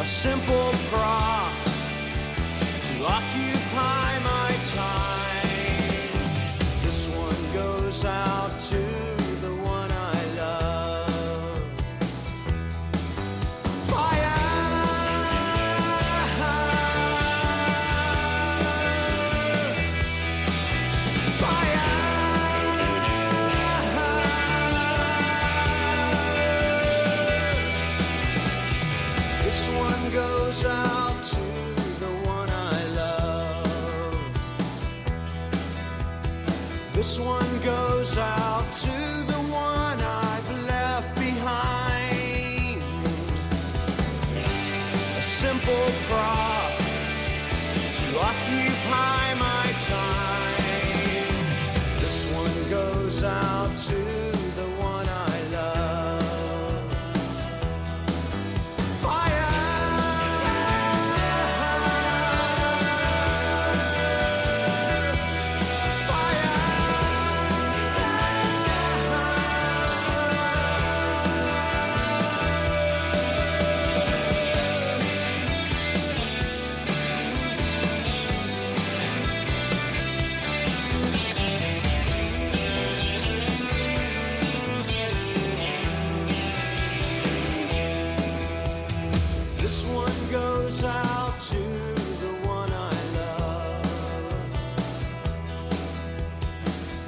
a simple prop to occupy my time. This one goes out. this one.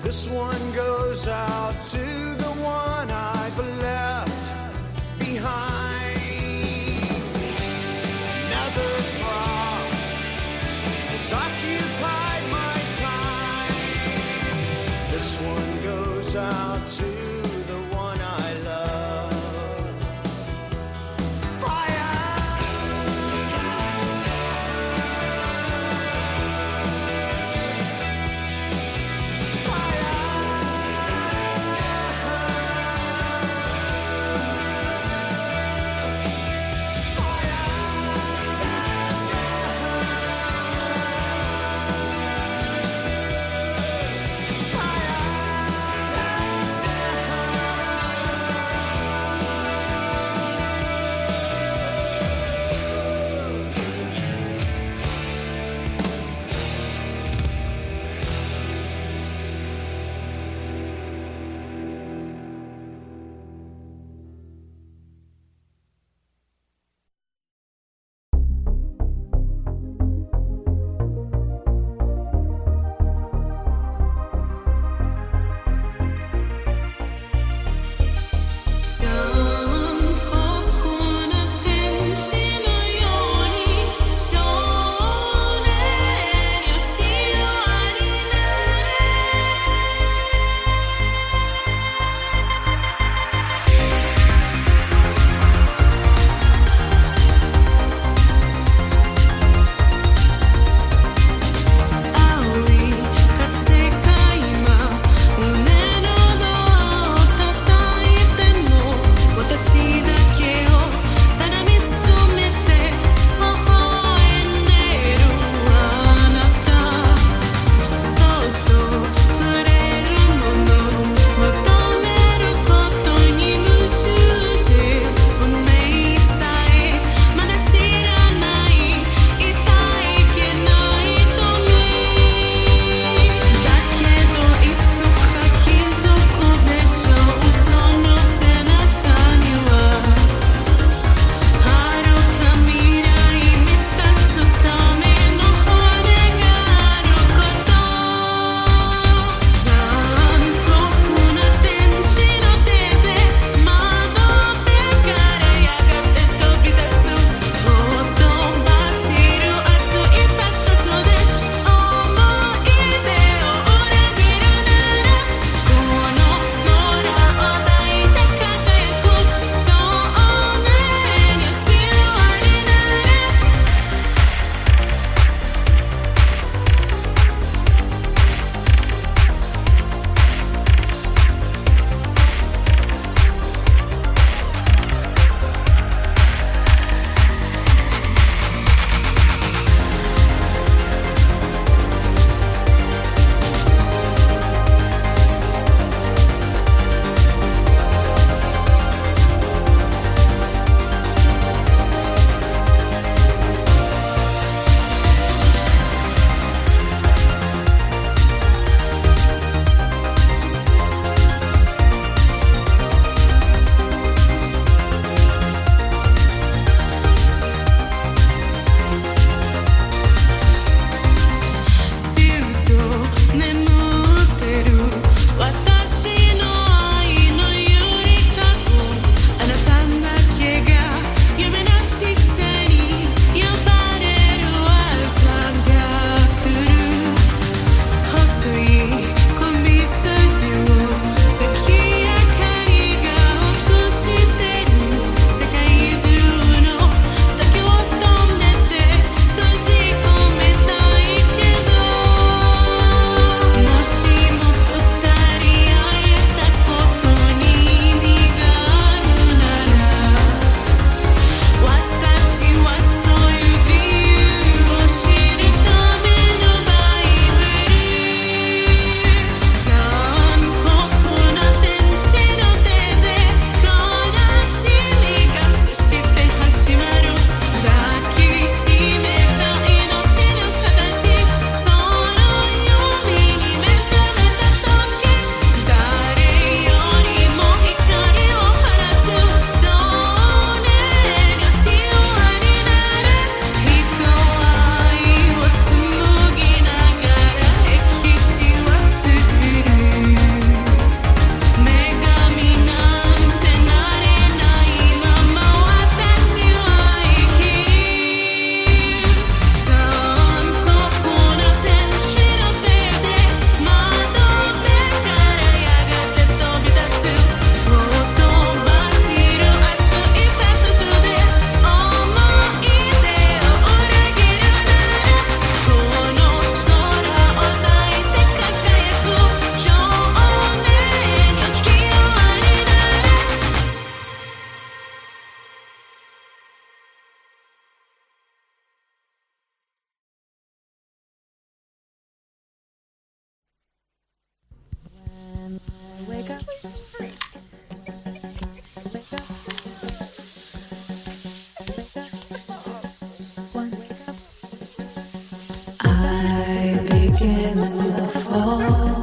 This one goes out to the one I've left behind. Another bar has occupied my time. This one goes out to In the fall.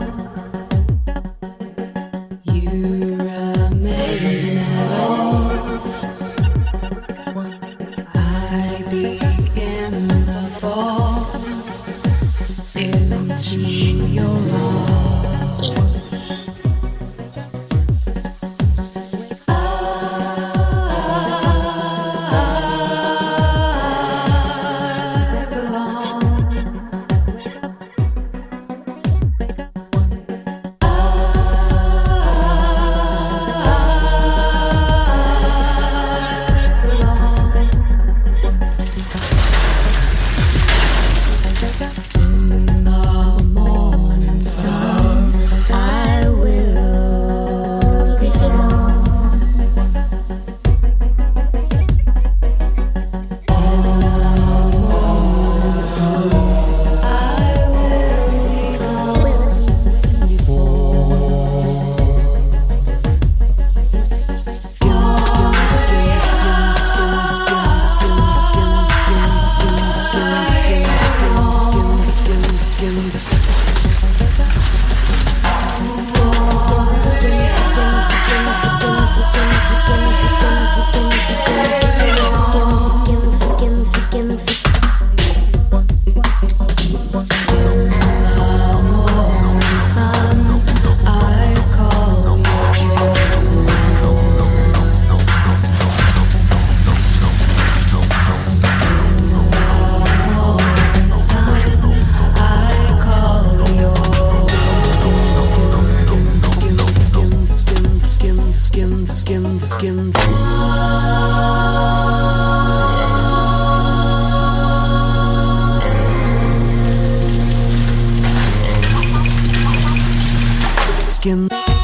Back.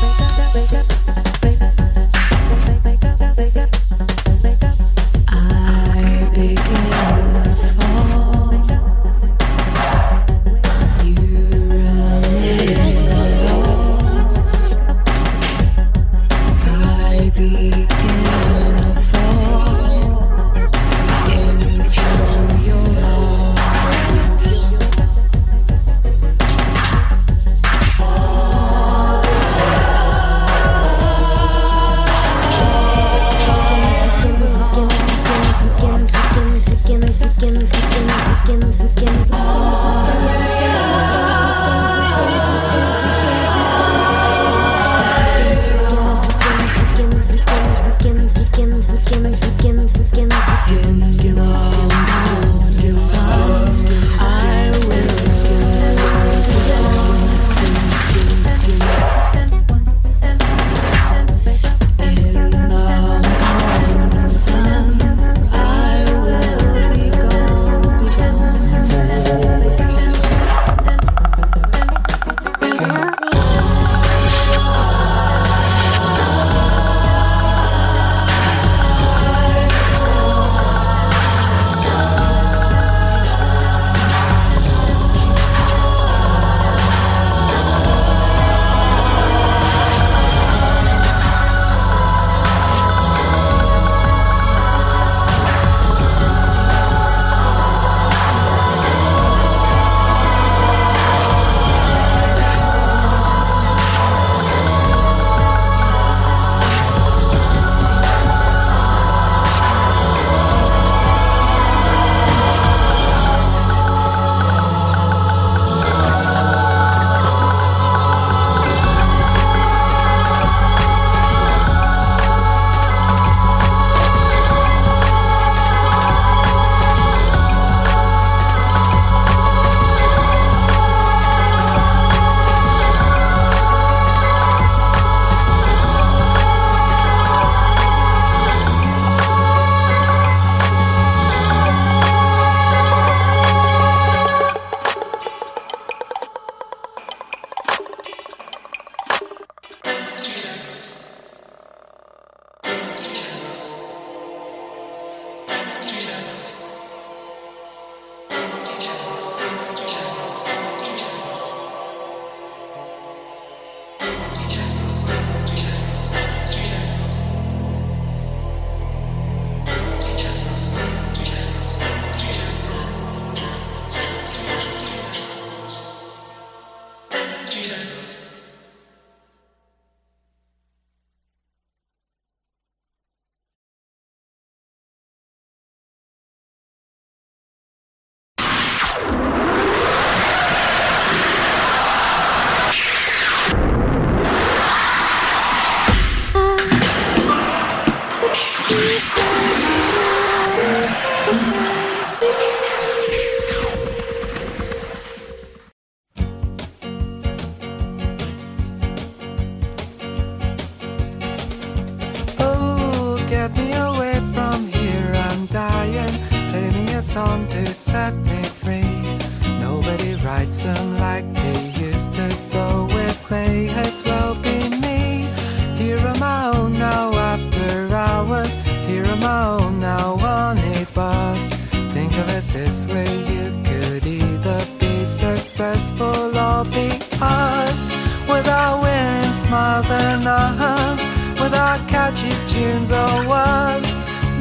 Writes them like they used to, so it may as well be me. Here my own now after hours. Here my own now on a bus. Think of it this way, you could either be successful or be us. Without winning smiles and us. Without catchy tunes or words.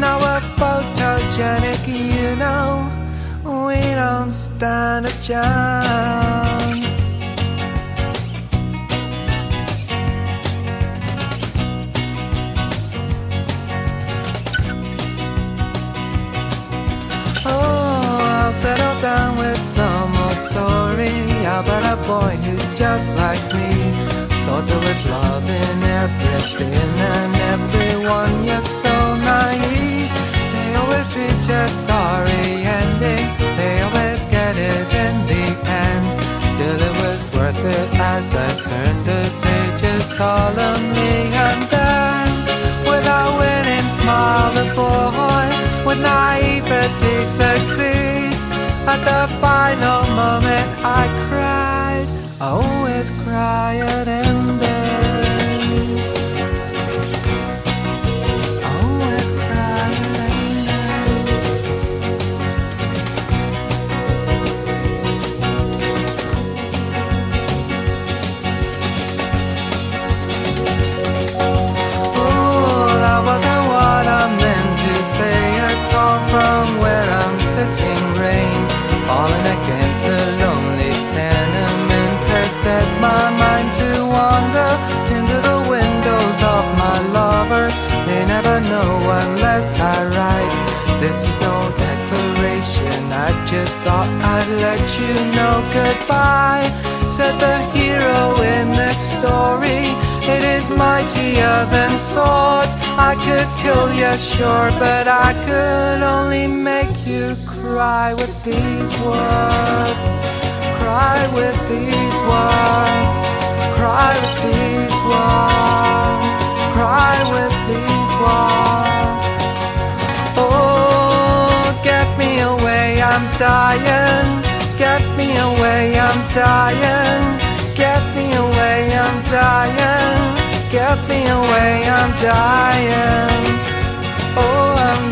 Now we're photogenic, you know. Don't stand a chance. Oh, I'll settle down with some old story about a boy who's just like me. Thought there was love in everything and everyone, you're so naive. They always reach a sorry solemnly and then, without winning, smile the boy with naivety succeeds. At the final moment, I cried. I always cry at never know unless I write. This is no declaration. I just thought I'd let you know goodbye. Said the hero in this story. It is mightier than swords. I could kill you, sure, but I could only make you cry with these words. Cry with these words. Cry with these words. Cry with these words. Oh, get me away, I'm dying. Get me away, I'm dying. Get me away, I'm dying. Get me away, I'm dying. Oh, I'm